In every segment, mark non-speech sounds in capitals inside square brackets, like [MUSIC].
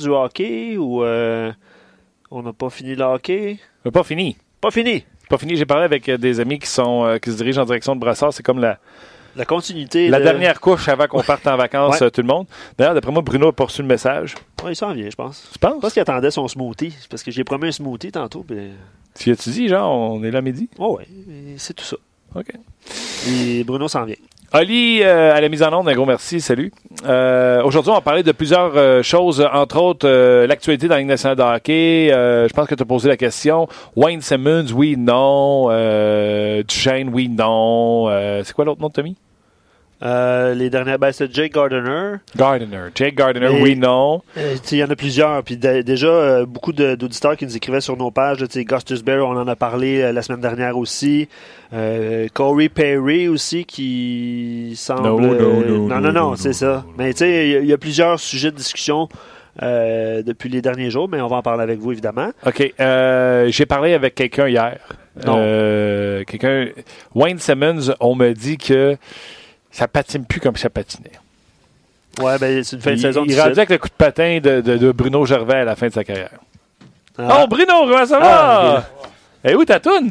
Du hockey ou euh, on n'a pas fini le hockey? Mais pas fini. Pas fini. Pas fini. J'ai parlé avec euh, des amis qui sont euh, qui se dirigent en direction de Brassard. C'est comme la, La continuité. la de- dernière couche avant qu'on parte en vacances, Ouais. euh, tout le monde. D'ailleurs, d'après moi, Bruno a pas reçu le message. Ouais, il s'en vient, je pense. Tu Je pense qu'il attendait son smoothie. C'est parce que j'ai promis un smoothie tantôt. Puis... Tu as-tu dit, genre, on est là midi? Oh et c'est tout ça. OK. Et Bruno s'en vient. Oli, euh, à la mise en onde, un gros merci, salut. Euh, Aujourd'hui, on va parler de plusieurs euh, choses, entre autres euh, l'actualité dans la Ligue nationale. Euh, je pense que tu as posé la question. Wayne Simmons, oui, non. Euh, Duchesne, oui, non. C'est quoi l'autre nom de Tommy? Euh, les dernières, ben, c'est Jake Gardiner. Gardiner. Jake Gardiner, oui, non. Euh, Il y en a plusieurs. Puis dé- déjà, euh, beaucoup d'auditeurs qui nous écrivaient sur nos pages. Gustus Bear, on en a parlé euh, la semaine dernière aussi. Euh, Corey Perry aussi, qui semble... No, no, no, non, no, non, no, c'est ça. Mais tu sais, il y y, a plusieurs sujets de discussion depuis les derniers jours, mais on va en parler avec vous, évidemment. OK. J'ai parlé avec quelqu'un hier. Non. Quelqu'un. Wayne Simmons, on me dit que ça patine plus comme ça patinait. Ouais, ben, c'est une fin de il, saison il rendait avec le coup de patin de, de- de Bruno Gervais à la fin de sa carrière. Ah. Oh, Bruno, comment ça Ah, va? Et où ta toune?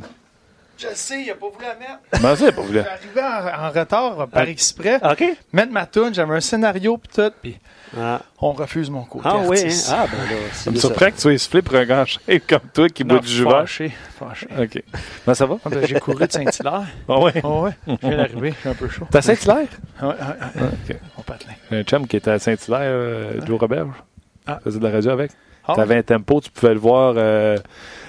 Je sais, il a pas voulu la mettre. Comment ça, pas Je voulu? suis arrivé en, en retard par Ah. exprès. OK. Mettre ma toune, j'avais un scénario pis tout, puis Ah, on refuse mon côté ah oui, hein? artiste. Ah, ben là, c'est Ça me surprend que tu sois essoufflé pour un grand chef comme toi qui Non, boit du jus fâché, fâché. OK. Comment ça va? Ah, ben, J'ai couru de Saint-Hilaire. Ah ouais? Oh ouais, je viens d'arriver, je suis un peu chaud. T'as Saint-Hilaire? Ah ouais, ah, ah, OK. Mon patelin. J'ai un chum qui était à Saint-Hilaire, euh, Joe Roberge. Ah. faisait de la radio avec. Ah, T'avais un tempo, tu pouvais le voir, euh,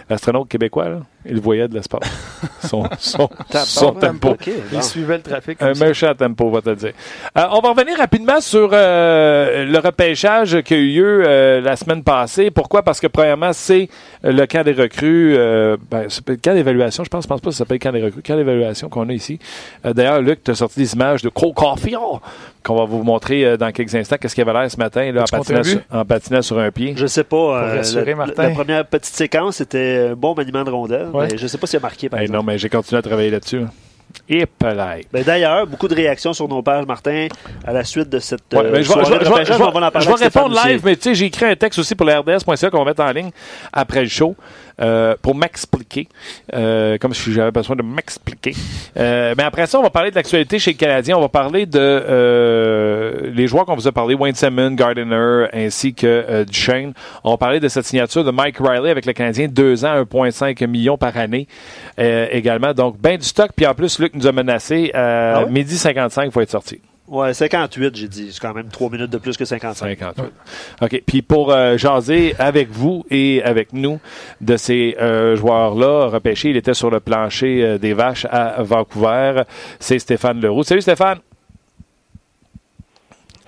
l'astronaute québécois, là. Il le voyait de l'espace. [LAUGHS] son, son, son tempo. Il suivait le trafic. Un ça. méchant tempo, va te le dire. Euh, on va revenir rapidement sur euh, le repêchage qui a eu lieu euh, la semaine passée. Pourquoi? Parce que, premièrement, c'est le camp des recrues. Euh, ben, le camp d'évaluation, je pense, je pense pas que ça s'appelle camp des recrues. Camp d'évaluation qu'on a ici. Euh, D'ailleurs, Luc, tu as sorti des images de Cole Caulfield qu'on va vous montrer euh, dans quelques instants. Qu'est-ce qu'il avait l'air ce matin là, en, patinant sur, en patinant sur un pied? Je sais pas. euh, rassurer la- Martin. La, première petite séquence, c'était un bon maniement de rondelle. Ouais. mais je sais pas s'il a marqué, par Hey, exemple. non, mais j'ai continué à travailler là-dessus. Palais. Ben, D'ailleurs, beaucoup de réactions sur nos pages, Martin, à la suite de cette Ouais, euh, je vais, je je je Stéphane répondre live, aussi. mais tu sais, j'ai écrit un texte aussi pour le RDS.ca qu'on va mettre en ligne après le show euh, pour m'expliquer, euh, comme si j'avais besoin de m'expliquer. Euh, mais après ça, on va parler de l'actualité chez le Canadien. On va parler de euh, les joueurs qu'on vous a parlé, Wayne Simmons, Gardiner, ainsi que Duchesne. On va parler de cette signature de Mike Riley avec le Canadien, deux ans, 1,5 million par année euh, également. Donc, ben du stock. Puis en plus, Luc nous a menacé à Ah midi 55, il faut être sorti. Ouais, 58, j'ai dit. C'est quand même 3 minutes de plus que 55. 58. OK. Puis pour euh, jaser avec vous et avec nous de ces euh, joueurs-là repêchés, il était sur le plancher euh, des vaches à Vancouver. C'est Stéphane Leroux. Salut Stéphane.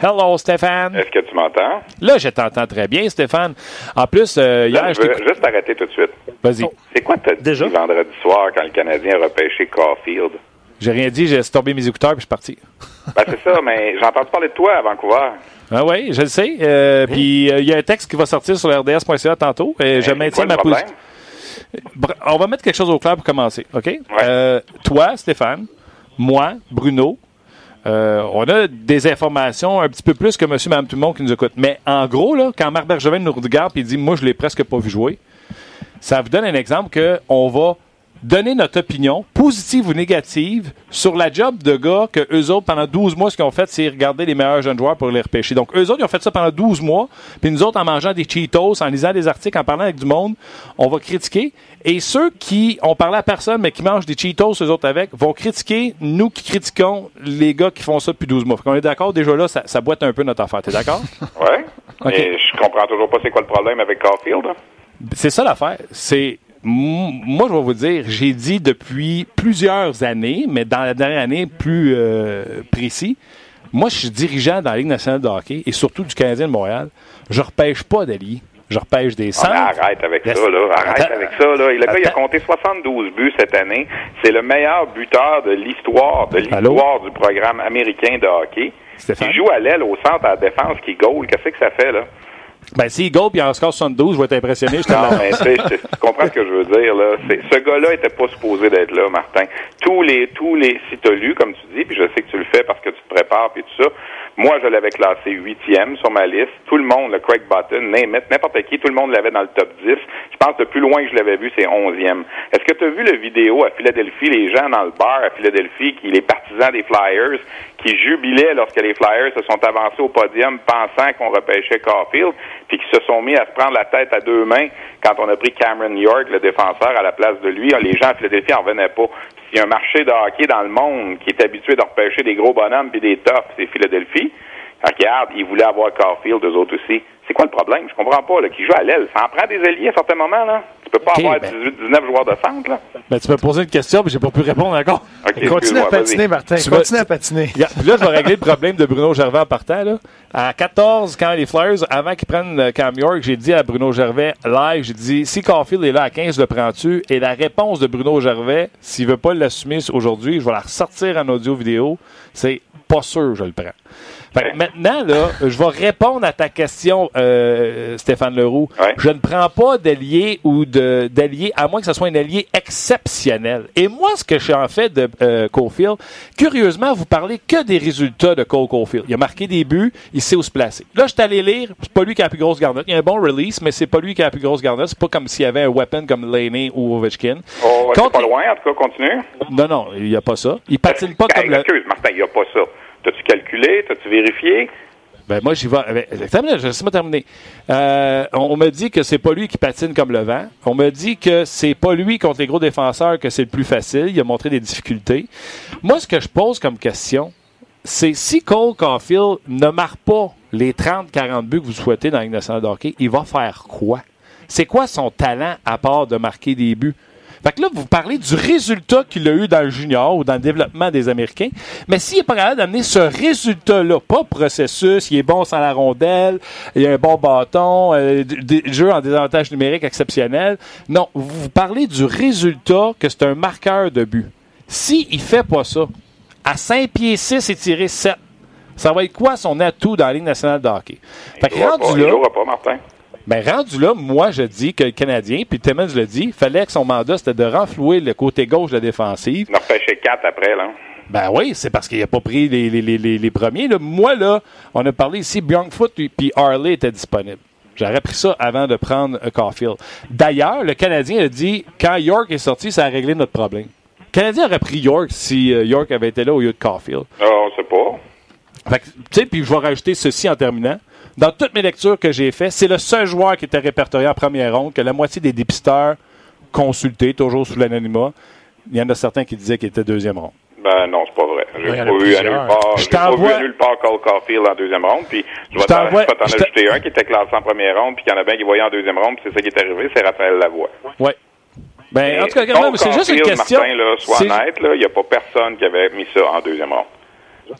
Hello Stéphane. Est-ce que tu m'entends? Là, je t'entends très bien, Stéphane. En plus, euh, hier, Là, je je veux juste arrêter tout de suite. Vas-y. C'est quoi t'as dit Déjà? vendredi soir quand le Canadien a repêché Caulfield? J'ai rien dit, j'ai tombé mes écouteurs puis je suis parti. Ben, c'est ça, mais j'ai entendu parler de toi à Vancouver. Ah oui, je le sais. Euh, Puis euh, il y a un texte qui va sortir sur RDS.ca tantôt. Et je Mais maintiens ma position. On va mettre quelque chose au clair pour commencer, OK? Euh, toi, Stéphane, moi, Bruno, on a des informations un petit peu plus que monsieur, madame, tout le monde qui nous écoute. Mais en gros, là, quand Marc Bergevin nous regarde et dit « Moi, je l'ai presque pas vu jouer », ça vous donne un exemple que on va donner notre opinion, positive ou négative, sur la job de gars que eux autres, pendant 12 mois, ce qu'ils ont fait, c'est regarder les meilleurs jeunes joueurs pour les repêcher. Donc, eux autres, ils ont fait ça pendant 12 mois, puis nous autres, en mangeant des Cheetos, en lisant des articles, en parlant avec du monde, on va critiquer. Et ceux qui ont parlé à personne, mais qui mangent des Cheetos, eux autres avec, vont critiquer nous qui critiquons les gars qui font ça depuis 12 mois. Fait qu'on est d'accord, déjà là, ça, ça boite un peu notre affaire. T'es d'accord? [LAUGHS] Ouais. OK. Mais je comprends toujours pas c'est quoi le problème avec Caulfield. hein. C'est ça l'affaire. C'est moi, je vais vous dire, j'ai dit depuis plusieurs années, mais dans la dernière année plus euh, précis, moi, je suis dirigeant dans la Ligue nationale de hockey et surtout du Canadien de Montréal. Je repêche pas d'alliés. je repêche des Ah, centres. mais arrête avec Yes. ça, là. Arrête Attends. avec ça, là. Le gars, il a compté 72 buts cette année. C'est le meilleur buteur de l'histoire, de l'histoire du programme américain de hockey. Il joue à l'aile, au centre, à la défense, qui goal. Qu'est-ce que ça fait, là? Ben, s'il goal puis il en score 72, je vais être impressionné. Je te Non, mais tu comprends ce que je veux dire, là. C'est- Ce gars-là était pas supposé d'être là, Martin. Tous les, tous les, si t'as lu, comme tu dis, puis je sais que tu le fais parce que tu te prépares puis tout ça, moi, je l'avais classé huitième sur ma liste. Tout le monde, le Craig Button, n'importe qui, tout le monde l'avait dans le top 10. Je pense que le plus loin que je l'avais vu, c'est onzième. Est-ce que tu as vu la vidéo à Philadelphie, les gens dans le bar à Philadelphie, qui, les partisans des Flyers, qui jubilaient lorsque les Flyers se sont avancés au podium pensant qu'on repêchait Caulfield, puis qui se sont mis à se prendre la tête à deux mains quand on a pris Cameron York, le défenseur, à la place de lui? Les gens à Philadelphie en revenaient pas. S'il y a un marché de hockey dans le monde qui est habitué de repêcher des gros bonhommes puis des tops, c'est Philadelphie. Regarde, ils voulaient avoir Caulfield, eux autres aussi. C'est quoi le problème? Je comprends pas, là, qui joue à l'aile? Ça en prend des alliés à certains moments, là. Tu peux pas avoir ben- 18, 19 joueurs de centre, là. Ben, tu m'as posé une question, mais j'ai pas pu répondre encore. Continue à patiner. Martin. Tu Continue vas- à patiner. Puis là, je vais régler le problème de Bruno Gervais en partant. Là. À 14, quand les Flyers, avant qu'ils prennent Cam York, j'ai dit à Bruno Gervais, live, j'ai dit, si Caulfield est là à 15, le prends-tu? Et la réponse de Bruno Gervais, s'il veut pas l'assumer aujourd'hui, je vais la ressortir en audio-vidéo, c'est pas sûr, je le prends. Fait que maintenant, là, je vais répondre à ta question, euh, Stéphane Leroux. Ouais. Je ne prends pas d'allié ou d'allié, à moins que ce soit un allié exceptionnel. Et moi, ce que je suis en fait de euh, Caulfield, curieusement, vous parlez que des résultats de Cole Caulfield. Il a marqué des buts, il sait où se placer. Là, je suis allé lire, c'est pas lui qui a la plus grosse garnotte. Il y a un bon release, mais c'est pas lui qui a la plus grosse garnotte. C'est pas comme s'il y avait un weapon comme Laney ou Ovechkin. Oh, c'est pas loin, en tout cas, continue. Non, non, il n'y a pas ça. Il patine pas comme le... Excuse, Martin, il n'y a pas ça. T'as-tu calculé? T'as-tu vérifié? Ben moi, j'y vais. Terminé, je laisse-moi terminer. Euh, on, me dit que c'est pas lui qui patine comme le vent. On me dit que c'est pas lui contre les gros défenseurs que c'est le plus facile. Il a montré des difficultés. Moi, ce que je pose comme question, c'est si Cole Caulfield ne marque pas les 30-40 buts que vous souhaitez dans la Ligue hockey, il va faire quoi? C'est quoi son talent à part de marquer des buts? Fait que là, vous parlez du résultat qu'il a eu dans le junior ou dans le développement des Américains. Mais s'il n'est pas capable d'amener ce résultat-là, pas processus, il est bon sans la rondelle, il a un bon bâton, euh, des jeux en désavantage numérique exceptionnel. Non, vous parlez du résultat que c'est un marqueur de but. S'il ne fait pas ça, à 5 pieds 6 et tiré 7, ça va être quoi son atout dans la Ligue nationale de hockey? Fait que rendu là, jouera pas, Martin. Ben, rendu là, moi, je dis que le Canadien, puis Timmons le dit, fallait que son mandat, c'était de renflouer le côté gauche de la défensive. Il en repêché 4 après, là. Ben oui, c'est parce qu'il n'a pas pris les, les, les, les, premiers. là. Moi, là, on a parlé ici, Bjorkfoot puis Harley étaient disponibles. J'aurais pris ça avant de prendre euh, Caulfield. D'ailleurs, le Canadien a dit, quand York est sorti, ça a réglé notre problème. Le Canadien aurait pris York si euh, York avait été là au lieu de Caulfield. Ah, on sait pas. Fait tu sais, puis je vais rajouter ceci en terminant. Dans toutes mes lectures que j'ai faites, c'est le seul joueur qui était répertorié en première ronde, que la moitié des dépisteurs consultés, toujours sous l'anonymat, il y en a certains qui disaient qu'il était deuxième ronde. Ben non, c'est pas vrai. J'ai pas vu à nulle part. Je J'ai pas vu à nulle part Cole Caulfield en deuxième ronde. Puis je vais Je t'en ajouter un qui était classé en première ronde, puis qu'il y en a bien qui voyaient en deuxième ronde, puis c'est ça qui est arrivé, c'est Raphaël Lavoie. Ouais. Ben, en tout cas, c'est juste une question. Martin, là, sois C'est- honnête, il n'y a pas personne qui avait mis ça en deuxième ronde.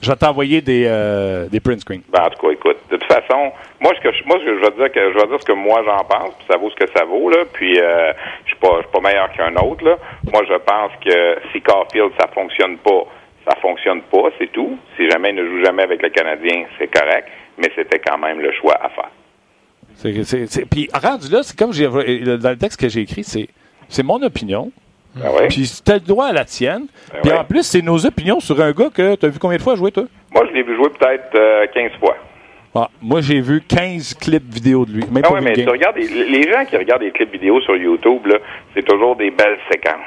Je vais t'envoyer des, euh, des print screens. Ben, en tout cas, écoute, de toute façon, moi, ce que je, moi, ce que je vais dire que je vais dire ce que moi j'en pense, puis ça vaut ce que ça vaut, là. Puis, euh, je suis pas, je suis pas meilleur qu'un autre, là. Moi, je pense que si Caulfield, ça fonctionne pas, ça fonctionne pas, c'est tout. Si jamais il ne joue jamais avec le Canadien, c'est correct. Mais c'était quand même le choix à faire. C'est- c'est- c'est- Puis, rendu là, c'est comme j'ai, dans le texte que j'ai écrit, c'est, c'est mon opinion. Ben oui. Puis, tu as le droit à la tienne. Ben Puis, ouais. en plus, c'est nos opinions sur un gars que tu as vu combien de fois jouer, toi? Moi, je l'ai vu jouer peut-être euh, 15 fois. Ah, moi, j'ai vu 15 clips vidéo de lui. Même Ah pas vu mais tu regardes, les, les gens qui regardent des clips vidéo sur YouTube, c'est toujours des belles séquences.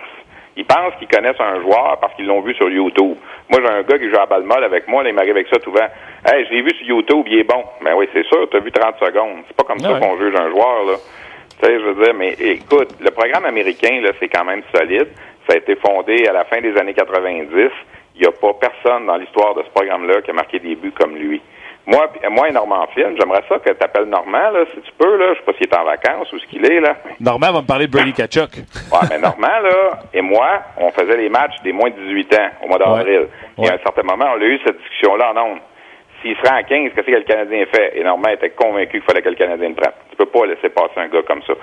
Ils pensent qu'ils connaissent un joueur parce qu'ils l'ont vu sur YouTube. Moi, j'ai un gars qui joue à balle molle avec moi, là, il m'arrive avec ça souvent. Hey, je l'ai vu sur YouTube, il est bon. Ben oui, c'est sûr, tu as vu 30 secondes. C'est pas comme Ah ça ouais. qu'on juge un joueur, là. Tu sais, je veux dire, mais écoute, le programme américain, là, c'est quand même solide. Ça a été fondé à la fin des années 90. Il n'y a pas personne dans l'histoire de ce programme-là qui a marqué des buts comme lui. Moi, moi et Normand Flynn, j'aimerais ça que tu appelles Normand, là, si tu peux, là. Je sais pas s'il est en vacances ou ce qu'il est, là. Normand va me parler de Brady Kachuk. Ouais, mais Normand, là, et moi, on faisait les matchs des moins de 18 ans au mois d'avril. Et à un certain moment, on a eu cette discussion-là en ondes. S'il se rend à 15, qu'est-ce que le Canadien fait? Et normalement, il était convaincu qu'il fallait que le Canadien le prenne. Tu peux pas laisser passer un gars comme ça.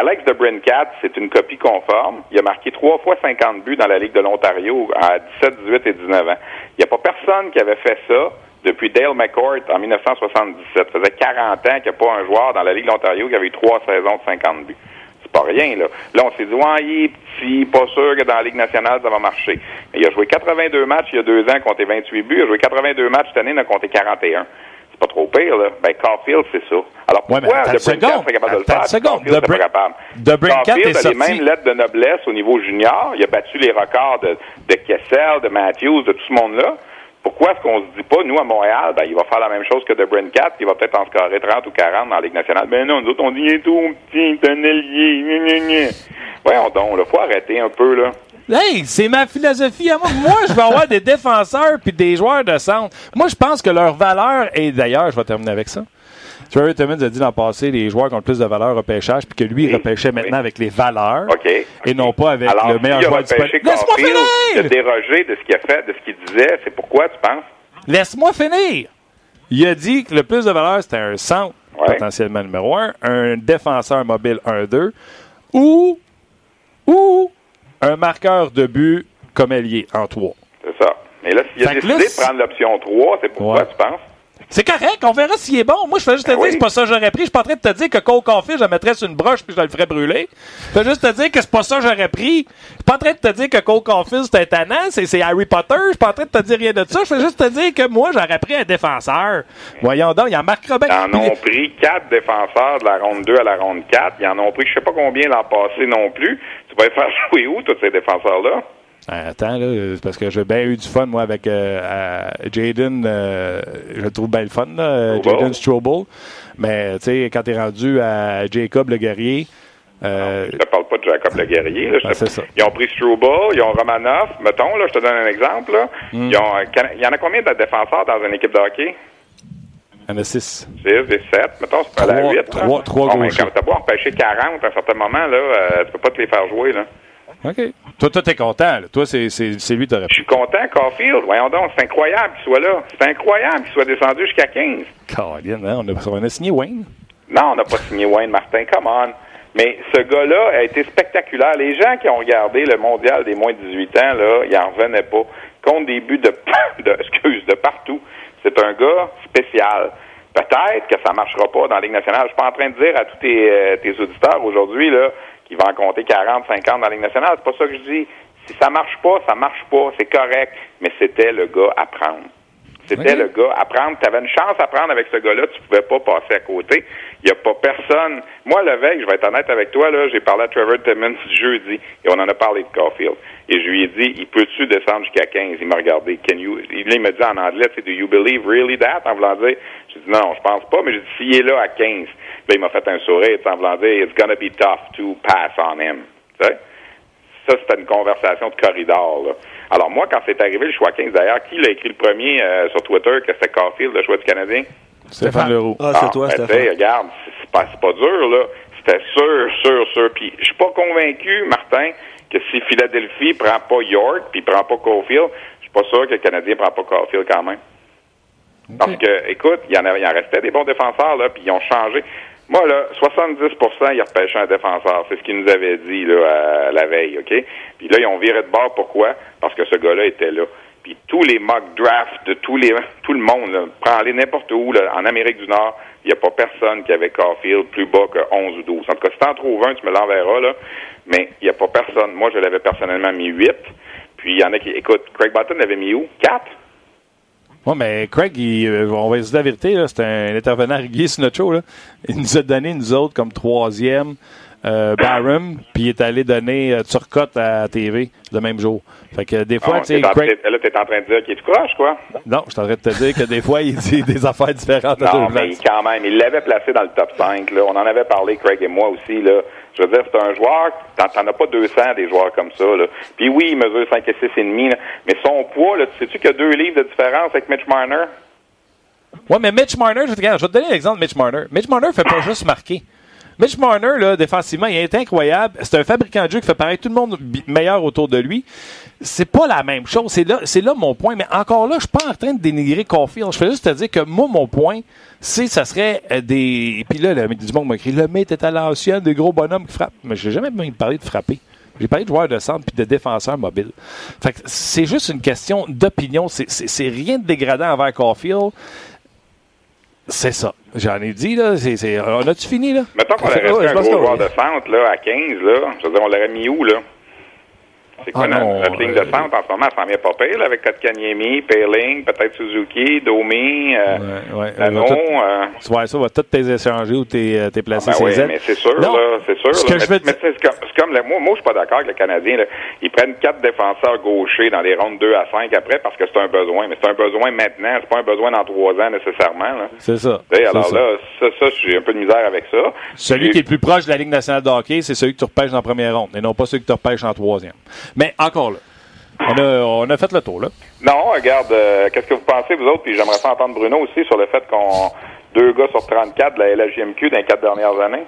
Alex de Brincat, c'est une copie conforme. Il a marqué trois fois 50 buts dans la Ligue de l'Ontario à 17, 18 et 19 ans. Il n'y a pas personne qui avait fait ça depuis Dale McCourt en 1977. Ça faisait 40 ans qu'il n'y a pas un joueur dans la Ligue de l'Ontario qui avait eu trois saisons de 50 buts. Pas rien, là. Là, on s'est dit, ouais, il est petit, pas sûr que dans la Ligue nationale, ça va marcher. Mais il a joué 82 matchs il y a deux ans, compté 28 buts. Il a joué 82 matchs cette année, il a compté 41. C'est pas trop pire, là. Ben, Caulfield, c'est ça. Alors, Ouais, pourquoi attends le seconde. Serait capable de le faire? seconde. Caulfield, pas capable? de Caulfield a sorti- les mêmes lettres de noblesse au niveau junior. Il a battu les records de, de Kessel, de Matthews, de tout ce monde-là. Pourquoi est-ce qu'on se dit pas, nous, à Montréal, ben, il va faire la même chose que de Brincat, il va peut-être en scorer 30 ou 40 dans la Ligue nationale. Ben non, nous autres, on dit, il est tout petit, un ailier. Voyons donc, là, faut arrêter un peu, là. Hey, c'est ma philosophie à moi. Moi, je vais avoir des défenseurs puis des joueurs de centre. Moi, je pense que leur valeur, et d'ailleurs, je vais terminer avec ça. Trevor Timmons a dit l'an passé les joueurs qui ont le plus de valeur au repêchage, puis que lui, il repêchait oui. maintenant avec les valeurs et non pas avec Alors, le meilleur s'il a joueur disponible. Laisse-moi Caulfield, de finir! déroger de ce qu'il a fait, de ce qu'il disait, c'est pourquoi, tu penses? Laisse-moi finir! Il a dit que le plus de valeur, c'était un centre, Ouais. potentiellement numéro un, un défenseur mobile 1-2, ou, ou un marqueur de but comme ailier en 3. C'est ça. Mais là, s'il a Fait décidé là, de prendre l'option 3, c'est pourquoi, Ouais. tu penses? C'est correct, on verra s'il est bon. Moi, je fais juste te Ben dire, oui. c'est pas ça que j'aurais pris. Je suis pas en train de te dire que Cole Caulfield, je le mettrais sur une broche puis je le ferais brûler. Je fais juste te dire que c'est pas ça que j'aurais pris. Je suis pas en train de te dire que Cole Caulfield, c'est un tannant, c'est, Harry Potter. Je suis pas en train de te dire rien de ça. Je fais juste te dire que moi, j'aurais pris un défenseur. Voyons donc, il en marquera bien. Ils en ont pris quatre défenseurs de la ronde 2 à la ronde 4. Ils en ont pris je sais pas combien l'an passé non plus. Tu vas faire [LAUGHS] jouer où, tous ces défenseurs-là? Ah, Attends, là, parce que j'ai bien eu du fun, moi, avec euh, Jaden. euh, je le trouve bien le fun, là, euh, Strobel. Jaden Strobel. Mais, tu sais, quand t'es rendu à Jacob le guerrier, euh, Je te parle pas de Jacob le guerrier. Là. Te- c'est ça. Ils ont pris Struble, ils ont Romanov. Mettons, là, je te donne un exemple. Là. Hmm. Ils ont, can- il y en a combien de défenseurs dans une équipe de hockey? il y en a six. 6, des 7, mettons, c'est pas la Trois- 8. trois- trois bon, ben, gauchers. quand t'as beau empêcher 40 à un certain moment, là, tu peux pas te les faire jouer. Là. OK. Toi, toi, t'es content. là. Toi, c'est, c'est, c'est lui t'aurais Je suis content, Caulfield. Voyons donc, c'est incroyable qu'il soit là. C'est incroyable qu'il soit descendu jusqu'à 15. Caroline, hein, on, a, on a signé Wayne. Non, on n'a pas signé Wayne Martin, come on. Mais ce gars-là a été spectaculaire. Les gens qui ont regardé le mondial des moins de 18 ans, là, ils en revenaient pas. Compte des buts de, de, excuse, de partout. C'est un gars spécial. Peut-être que ça marchera pas dans la Ligue nationale. Je suis pas en train de dire à tous tes, euh, tes auditeurs aujourd'hui, là, qu'il va en compter 40, 50 dans la Ligue nationale. C'est pas ça que je dis. Si ça marche pas, ça marche pas. C'est correct. Mais c'était le gars à prendre. C'était le gars à prendre. Tu avais une chance à prendre avec ce gars-là, tu pouvais pas passer à côté. Il n'y a pas personne. Moi, le veille, je vais être honnête avec toi, là, j'ai parlé à Trevor Timmons jeudi et on en a parlé de Caulfield. Et je lui ai dit, il peut-tu descendre jusqu'à 15? Il m'a regardé. Can you? Il, il m'a dit en anglais, c'est Do you believe really that? En voulant dire, j'ai dit non, je pense pas, mais j'ai dit, s'il est là à 15, là, il m'a fait un sourire, en voulant dire, it's gonna be tough to pass on him. Tu sais? Ça, c'était une conversation de corridor. Là. Alors moi, quand c'est arrivé le choix 15, d'ailleurs, qui l'a écrit le premier euh, sur Twitter que c'était Caulfield, le choix du Canadien? Stéphane Leroux. Ah, c'est Ah, toi, ben, Stéphane. regarde, c'est pas, c'est pas dur, là. C'était sûr, sûr, sûr. Puis je suis pas convaincu, Martin, que si Philadelphie prend pas York puis prend pas Caulfield, je suis pas sûr que le Canadien prend pas Caulfield quand même. Parce que, écoute, il y en, avait, il en restait des bons défenseurs, là, puis ils ont changé. Moi, là, 70% ils repêchaient un défenseur. C'est ce qu'ils nous avaient dit, là, à la veille, OK? Puis là, ils ont viré de bord. Pourquoi? Parce que ce gars-là était là. Puis tous les mock drafts de tous les, tout le monde, là, prends-les n'importe où, là, en Amérique du Nord, il n'y a pas personne qui avait Caulfield plus bas que 11 ou 12. En tout cas, si t'en trouves un, tu me l'enverras, là. Mais il n'y a pas personne. Moi, je l'avais personnellement mis 8. Puis il y en a qui, écoute, Craig Button l'avait mis où? 4? Ouais, mais Craig, il, euh, on va dire la vérité, c'est un intervenant régulier sur notre show. Là. Il nous a donné, nous autres, comme troisième euh, Barham, puis il est allé donner euh, Turcotte à TV le même jour. Fait que des fois, Ah, tu sais, t'es en- Craig... là, t'es en train de dire qu'il est tout croche, quoi? Non, je suis en train de te dire que des fois, il dit des affaires différentes à Non, mais quand même, il l'avait placé dans le top 5. Là. On en avait parlé, Craig et moi aussi. Là. Je veux dire, c'est un joueur, t'en, as pas 200 des joueurs comme ça. Là. Puis oui, il mesure 5 et 6 et demi, là. mais son poids, là, tu sais-tu qu'il y a deux livres de différence avec Mitch Marner? Ouais, mais Mitch Marner, je, regarde, je vais te donner l'exemple de Mitch Marner. Mitch Marner fait pas juste marquer. Mitch Marner, là, défensivement, il est incroyable. C'est un fabricant de jeu qui fait paraître tout le monde meilleur autour de lui. C'est pas la même chose. C'est là, c'est là mon point. Mais encore là, je suis pas en train de dénigrer Caulfield. Je fais juste te dire que moi, mon point, c'est ça serait euh, des. Puis là, le du monde m'a écrit le mate est à l'ancienne, des gros bonhommes qui frappent. Mais j'ai jamais même parlé de frapper. J'ai parlé de joueurs de centre puis de défenseurs mobiles. Fait que c'est juste une question d'opinion. C'est, c'est, c'est rien de dégradant envers Caulfield. C'est ça. J'en ai dit, là. C'est, c'est- on a-tu fini, là? Mettons qu'on aurait je un gros joueur de centre là, à 15, là. Je veux dire, on l'aurait mis où, là? C'est quoi Ah, notre, non, notre ligne euh, de centre en ce moment? Ça s'en vient pas pire, là, avec Kotkaniemi, Payling, peut-être Suzuki, Domi, euh, Ouais, ouais. Tout- euh, ça va tout t'es échanger ou t'es, euh, t'es placé Ben ses oui, ailes. mais c'est sûr, Non. là, c'est sûr. Ce là. que je mais veux c'est comme, le- moi, moi, je suis pas d'accord avec le Canadien. Là. Ils prennent quatre défenseurs gauchers dans les rondes 2 à 5 après parce que c'est un besoin. Mais c'est un besoin maintenant, c'est pas un besoin dans trois ans nécessairement. C'est ça. C'est alors ça. là, ça, ça, j'ai un peu de misère avec ça. Celui qui est le plus proche de la Ligue nationale de hockey, c'est celui que tu repêches en première ronde, et non pas celui que tu repêches en troisième. Mais encore là, on a, on a fait le tour, là. Non, regarde, euh, qu'est-ce que vous pensez, vous autres, puis j'aimerais ça entendre Bruno aussi sur le fait qu'on deux gars sur 34 de la LHJMQ dans les quatre dernières années.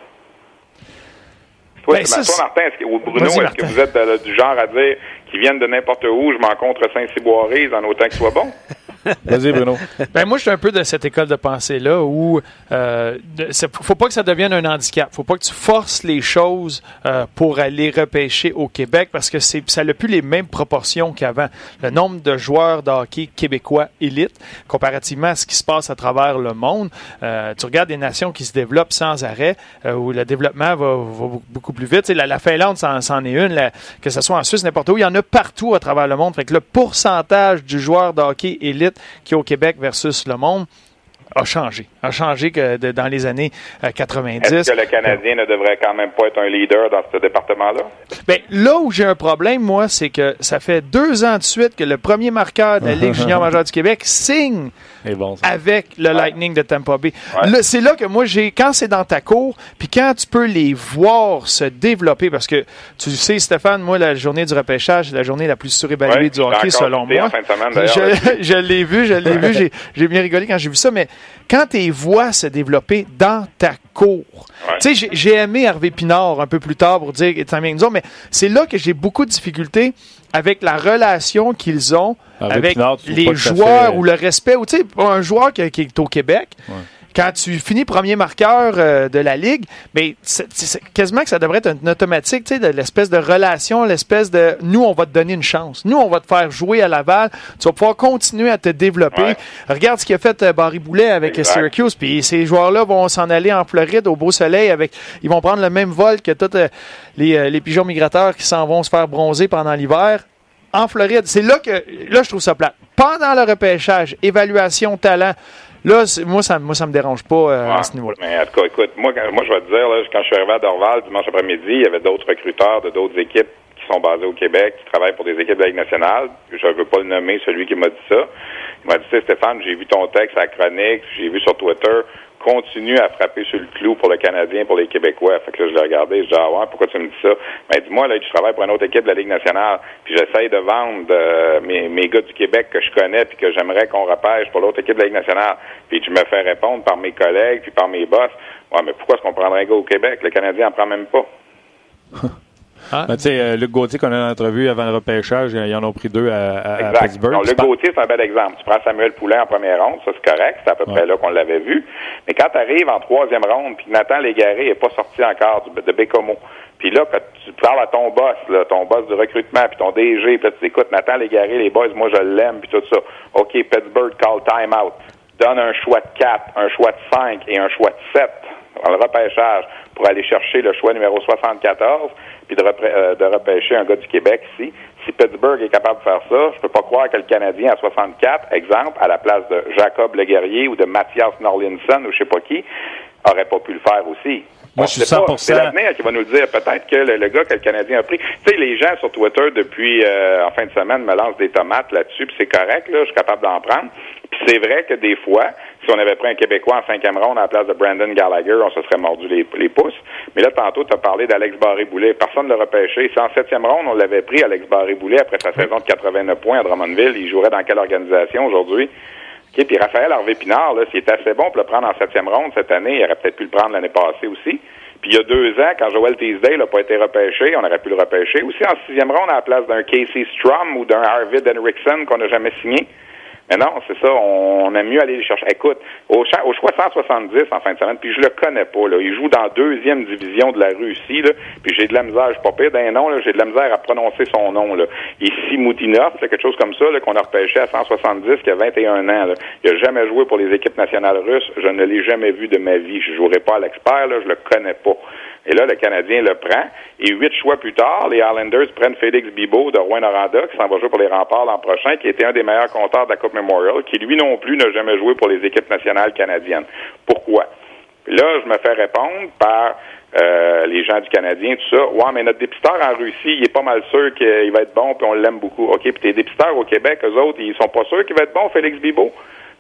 Toi, Ben, c'est- ça, toi, Martin, est-ce que, ou Bruno, est-ce que vous êtes euh, du genre à dire qu'ils viennent de n'importe où, je m'en contre Saint-Cyboirise en autant qu'ils soient bons? [LAUGHS] Vas-y, Bruno. Ben moi, je suis un peu de cette école de pensée-là où euh, de- c'est- faut pas que ça devienne un handicap. faut pas que tu forces les choses euh, pour aller repêcher au Québec parce que ça n'a plus les mêmes proportions qu'avant. Le nombre de joueurs de hockey québécois élites, comparativement à ce qui se passe à travers le monde, euh, tu regardes des nations qui se développent sans arrêt, euh, où le développement va, beaucoup plus vite. La, la Finlande, c'en c'en est une, que ce soit en Suisse, n'importe où. Il y en a partout à travers le monde. Fait le pourcentage du joueur de élite qui est au Québec versus le monde a changé. A changé que de- dans les années euh, 90. Est-ce que le Canadien ne devrait quand même pas être un leader dans ce département-là? Ben, là où j'ai un problème, moi, c'est que ça fait deux ans de suite que le premier marqueur de la Ligue [LAUGHS] junior majeure du Québec signe bon, avec le Lightning de Tampa Bay. Ouais. C'est là que moi, j'ai quand c'est dans ta cour, puis quand tu peux les voir se développer, parce que tu sais, Stéphane, moi, la journée du repêchage, c'est la journée la plus surévaluée Ouais, du hockey, selon moi. en fin de semaine, d'ailleurs, je je l'ai vu, je l'ai vu, j'ai- j'ai bien rigolé quand j'ai vu ça, mais quand tu les vois se développer dans ta cour, Ouais. tu sais, j'ai- aimé Hervé Pinard un peu plus tard pour dire mais c'est là que j'ai beaucoup de difficultés avec la relation qu'ils ont Hervé avec Pinard, les joueurs fait- ou le respect, ou tu sais, un joueur qui, qui est au Québec. Quand tu finis premier marqueur euh, de la Ligue, mais c'est quasiment que ça devrait être un automatique, tu sais, de l'espèce de relation, l'espèce de nous, on va te donner une chance. Nous, on va te faire jouer à Laval. Tu vas pouvoir continuer à te développer. Ouais. Regarde ce qu'a fait euh, Barry Boulet avec Exact. Syracuse. Puis ces joueurs-là vont s'en aller en Floride au beau soleil avec. Ils vont prendre le même vol que tous euh, les, les pigeons migrateurs qui s'en vont se faire bronzer pendant l'hiver en Floride. C'est là que là je trouve ça plat. Pendant le repêchage, évaluation talent, là moi ça moi ça me dérange pas euh, à Ouais. ce niveau-là. Mais en tout cas, écoute, moi, quand- moi je vais te dire, là, quand je suis arrivé à Dorval dimanche après-midi, il y avait d'autres recruteurs de d'autres équipes qui sont basées au Québec, qui travaillent pour des équipes de la Ligue nationale. Je ne veux pas le nommer, celui qui m'a dit ça. Il m'a dit, Stéphane, j'ai vu ton texte à la chronique, j'ai vu sur Twitter, continue à frapper sur le clou pour le Canadien, pour les Québécois. Fait que là, je l'ai regardé, je dis, ah ouais, pourquoi tu me dis ça? Ben, dis-moi, là, je travaille pour une autre équipe de la Ligue nationale, puis j'essaye de vendre euh, mes, mes gars du Québec que je connais, puis que j'aimerais qu'on repêche pour l'autre équipe de la Ligue nationale. Puis tu me fais répondre par mes collègues, puis par mes boss, ouais, mais pourquoi est-ce qu'on prendrait un gars au Québec? Le Canadien en prend même pas. [LAUGHS] Ben, tu sais, euh, Luc Gauthier, qu'on a en entrevue avant le repêchage, ils en ont pris deux à, à-. Pittsburgh. Le par- Gauthier, c'est un bel exemple. Tu prends Samuel Poulain en première ronde, ça c'est correct, c'est à peu près là qu'on l'avait vu. Mais quand tu arrives en troisième ronde, puis Nathan Légaré n'est pas sorti encore du, de Bécomo, puis là, quand tu parles à ton boss, là, ton boss du recrutement, puis ton DG, puis là, tu dis, écoute, Nathan Légaré, les boys, moi je l'aime, puis tout ça. OK, Pittsburgh, call time out. Donne un choix de 4, un choix de 5 et un choix de 7 dans le repêchage pour aller chercher le choix numéro 74, puis de, euh, de repêcher un gars du Québec ici. Si Pittsburgh est capable de faire ça, je peux pas croire que le Canadien à 64, exemple, à la place de Jacob Leguerrier ou de Mathias Norlinson ou je sais pas qui, aurait pas pu le faire aussi. Moi, je suis sait pas. 100%. C'est l'avenir qui va nous le dire. Peut-être que le, le gars que le Canadien a pris. Tu sais, les gens sur Twitter depuis euh, en fin de semaine me lancent des tomates là-dessus, puis c'est correct, là, je suis capable d'en prendre. Puis c'est vrai que des fois, si on avait pris un Québécois en cinquième ronde à la place de Brandon Gallagher, on se serait mordu les, pouces. Mais là, tantôt, tu as parlé d'Alex Barré-Boulet. Personne ne l'a repêché. Si en septième ronde, on l'avait pris, Alex Barré-Boulet, après sa saison de 89 points à Drummondville, il jouerait dans quelle organisation aujourd'hui? OK, puis Raphaël Harvey Pinard, là, s'il est assez bon pour le prendre en septième ronde cette année, il aurait peut-être pu le prendre l'année passée aussi. Puis il y a deux ans, quand Joel Teasdale n'a pas été repêché, on aurait pu le repêcher. Aussi en sixième ronde à la place d'un Casey Strum ou d'un Arvid Henriksen qu'on n'a jamais signé. Mais non, c'est ça, on aime mieux aller les chercher. Écoute, au, au choix 170 en fin de semaine, puis je le connais pas, là. Il joue dans deuxième division de la Russie, là, puis j'ai de la misère, je suis pas pire d'un nom, j'ai de la misère à prononcer son nom, là. Ici, Moutinov, c'est quelque chose comme ça, qu'on a repêché à 170, qui a 21 ans, là. Il a jamais joué pour les équipes nationales russes. Je ne l'ai jamais vu de ma vie. Je jouerai pas à l'expert, là, je le connais pas. Et là, le Canadien le prend. Et huit choix plus tard, les Islanders prennent Félix Bibo de Rouen-Noranda, qui s'en va jouer pour les remparts l'an prochain, qui était un des meilleurs compteurs de la Coupe Memorial, qui lui non plus n'a jamais joué pour les équipes nationales canadiennes. Pourquoi? là, je me fais répondre par euh, les gens du Canadien, tout ça. Ouais, mais notre dépisteur en Russie, il est pas mal sûr qu'il va être bon, puis on l'aime beaucoup. OK, puis tes dépisteurs au Québec, eux autres, ils sont pas sûrs qu'il va être bon, Félix Bibo.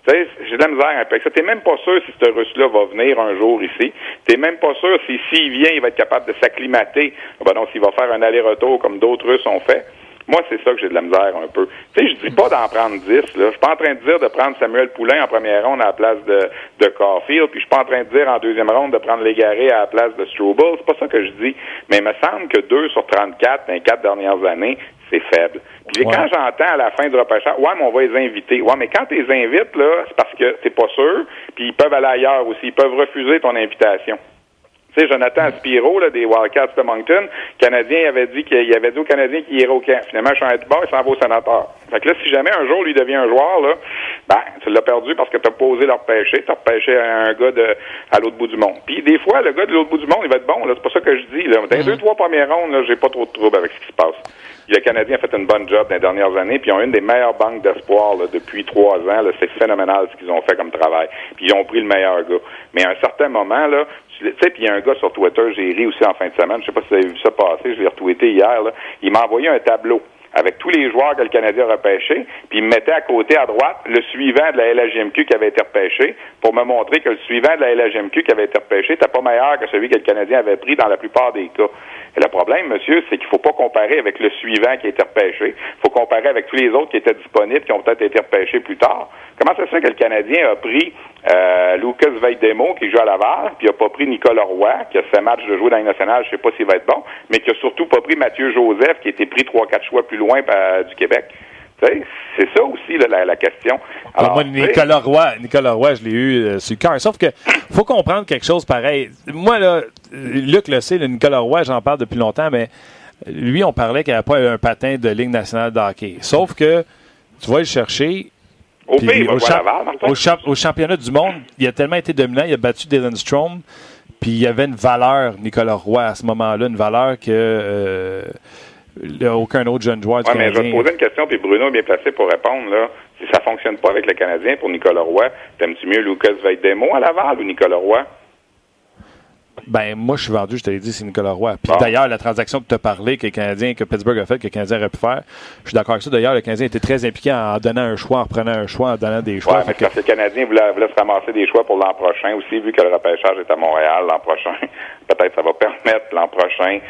Tu sais, j'ai de la misère avec ça. T'es même pas sûr si ce Russe-là va venir un jour ici. T'es même pas sûr si s'il vient, il va être capable de s'acclimater. Ah ben non, s'il va faire un aller-retour comme d'autres Russes ont fait. Moi, c'est ça que j'ai de la misère un peu. Tu sais, je dis pas d'en prendre 10, là. Je suis pas en train de dire de prendre Samuel Poulain en première ronde à la place de, de Caulfield, puis je suis pas en train de dire en deuxième ronde de prendre Légaré à la place de Struble. C'est pas ça que je dis. Mais il me semble que 2 sur 34 dans les quatre dernières années, c'est faible. Puis quand j'entends à la fin du repêchage, ouais, mais on va les inviter. Ouais, mais quand tu les invites, là, c'est parce que t'es pas sûr, puis ils peuvent aller ailleurs aussi. Ils peuvent refuser ton invitation. Tu sais, Jonathan Spiro, là, des Wildcats de Moncton, Canadien, avait dit qu'il avait dit aux Canadiens qu'il irait au camp. Finalement, je suis un bord, il s'en va au sénateur. Fait que là, si jamais un jour lui devient un joueur, là, ben, tu l'as perdu parce que t'as posé leur pêcher. T'as repêché un gars de, à l'autre bout du monde. Puis des fois, le gars de l'autre bout du monde, il va être bon, là. C'est pas ça que je dis, là. Dans les deux, trois premières rondes, là, j'ai pas trop de troubles avec ce qui se passe. Puis le Canadien a fait une bonne job dans les dernières années, puis ils ont une des meilleures banques d'espoir depuis trois ans. C'est phénoménal ce qu'ils ont fait comme travail. Puis ils ont pris le meilleur gars. Mais à un certain moment, là, tu sais, puis il y a un gars sur Twitter, j'ai ri aussi en fin de semaine, je sais pas si vous avez vu ça passer, je l'ai retweeté hier, là. il m'a envoyé un tableau avec tous les joueurs que le Canadien a repêchés, puis il me mettait à côté, à droite, le suivant de la LHMQ qui avait été repêché, pour me montrer que le suivant de la LHMQ qui avait été repêché n'était pas meilleur que celui que le Canadien avait pris dans la plupart des cas. Et le problème, monsieur, c'est qu'il faut pas comparer avec le suivant qui a été repêché. Il faut comparer avec tous les autres qui étaient disponibles, qui ont peut-être été repêchés plus tard. Comment ça se fait que le Canadien a pris euh, Lucas Veidemo, qui joue à Laval, puis il a pas pris Nicolas Roy, qui a fait match de jouer dans les nationale, je sais pas s'il va être bon, mais qui a surtout pas pris Mathieu Joseph, qui a été pris trois, quatre choix plus loin euh, du Québec. C'est ça aussi la, la, question. Alors, moi, Nicolas Roy, Nicolas Roy, je l'ai eu euh, sur le cœur. Sauf que faut comprendre quelque chose pareil. Moi, là, Luc le sait, le Nicolas Roy, j'en parle depuis longtemps, mais lui, on parlait qu'il n'y avait pas un patin de Ligue nationale de hockey. Sauf que tu vas le chercher. Au, au, championnat du monde, il a tellement été dominant, il a battu Dylan Strom, puis il y avait une valeur, Nicolas Roy, à ce moment-là, une valeur que euh, aucun autre jeune joueur du ouais, mais je vais te poser une question, puis Bruno est bien placé pour répondre. Là. Si ça fonctionne pas avec le Canadien pour Nicolas Roy, t'aimes-tu mieux Lucas Veidemo à Laval ou Nicolas Roy? Ben, moi, je suis vendu, je te l'ai dit, c'est Nicolas Roy. Puis d'ailleurs, la transaction que tu as parlé, que, le Canadien, que Pittsburgh a fait, que le Canadien aurait pu faire, je suis d'accord avec ça. D'ailleurs, le Canadien était très impliqué en donnant un choix, en prenant un choix, en donnant des choix. Ouais, parce que le Canadien voulait, voulait, se ramasser des choix pour l'an prochain aussi, vu que le repêchage est à Montréal l'an prochain. [LAUGHS] Peut-être ça va permettre l'an prochain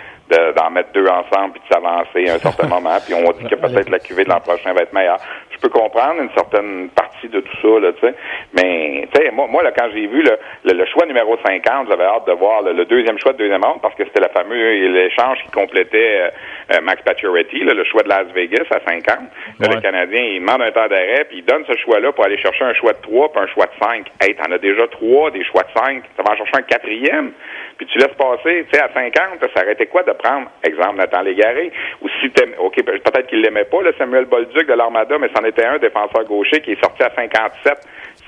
d'en mettre deux ensemble puis de s'avancer à un certain [LAUGHS] moment. Puis on dit que peut-être la cuvée de l'an prochain va être meilleure. Je peux comprendre une certaine partie de tout ça, là, tu sais. Mais, tu sais, moi, moi là, quand j'ai vu le, le, choix numéro 50, j'avais hâte de voir le, deuxième choix de deuxième ronde parce que c'était la fameuse l'échange qui complétait euh, euh, Max Pacioretty, le choix de Las Vegas à 50. le Canadien, il demande un temps d'arrêt puis il donne ce choix-là pour aller chercher un choix de 3 puis un choix de 5. Hey, t'en as déjà trois des choix de 5. Ça va en chercher un quatrième puis tu laisses passer, tu sais, à 50, ça été quoi de prendre, exemple, Nathan Légaré, ou si t'aimes, OK, peut-être qu'il l'aimait pas, le Samuel Bolduc de l'Armada, mais c'en était un défenseur gaucher qui est sorti à 57,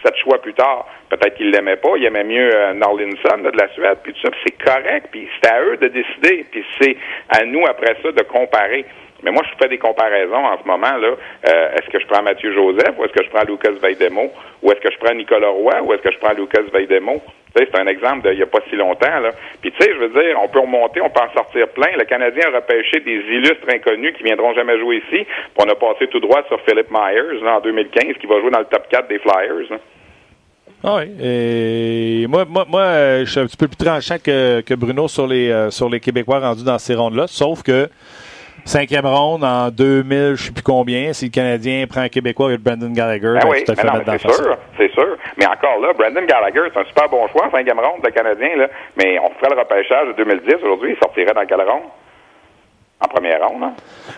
sept choix plus tard. Peut-être qu'il l'aimait pas, il aimait mieux euh, Norlinson de la Suède, puis tout ça, c'est correct, puis c'est à eux de décider, puis c'est à nous après ça de comparer. Mais moi, je fais des comparaisons en ce moment. là. Euh, est-ce que je prends Mathieu Joseph ou est-ce que je prends Lucas Veidemo? Ou est-ce que je prends Nicolas Roy ou est-ce que je prends Lucas Veidemo? c'est un exemple d'il n'y a pas si longtemps. Là. Puis tu sais, je veux dire, on peut remonter, on peut en sortir plein. Le Canadien a repêché des illustres inconnus qui viendront jamais jouer ici. Puis on a passé tout droit sur Philip Myers là, en 2015, qui va jouer dans le top 4 des Flyers. Ah oui. Et moi, moi, moi, je suis un petit peu plus tranchant que, que Bruno sur les, euh, sur les Québécois rendus dans ces rondes-là. Sauf que Cinquième ronde en 2000, je sais plus combien. Si le Canadien prend un Québécois et Brandon Gallagher, Ben ben, oui, tu te mais fais non, mettre mais dans c'est sûr, c'est sûr. Mais encore là, Brandon Gallagher, c'est un super bon choix cinquième ronde, le Canadien, là. Mais on ferait le repêchage de 2010 aujourd'hui, il sortirait dans quelle ronde? En première ronde, hein?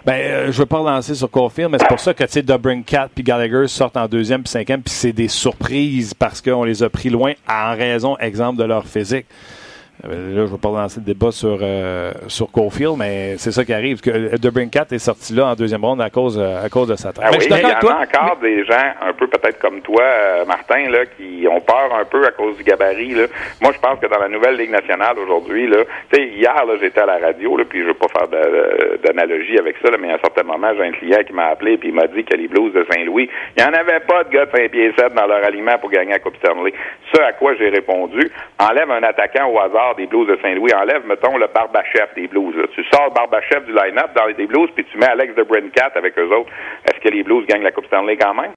Ben, euh, je veux pas relancer sur Caulfield, mais c'est pour ça que, tu sais, Cat puis Gallagher sortent en deuxième puis cinquième, puis c'est des surprises parce qu'on les a pris loin en raison, exemple, de leur physique. Euh, Là, je vais pas relancer le débat sur, euh, sur Caulfield, mais c'est ça qui arrive. que Cat est sorti là en deuxième ronde à cause, euh, à cause de sa taille. Ah Mais oui, il y en a encore des gens, un peu peut-être comme toi, euh, Martin, là, qui ont peur un peu à cause du gabarit. Là. Moi, je pense que dans la nouvelle Ligue nationale aujourd'hui, là, tu sais, hier, là, j'étais à la radio, là, puis je veux pas faire de- d'analogie avec ça, là, mais à un certain moment, j'ai un client qui m'a appelé puis il m'a dit que les Blues de Saint-Louis, il n'y en avait pas de gars de 5 pieds 7 dans leur aliment pour gagner la Coupe Stanley. Ce à quoi j'ai répondu, enlève un attaquant au hasard des Blues de Saint-Louis, enlève, mettons, le Barbachef des Blues. là. Tu sors le Barbachef du line-up dans les Blues, puis tu mets Alex de Brincat avec eux autres. Est-ce que les Blues gagnent la Coupe Stanley quand même?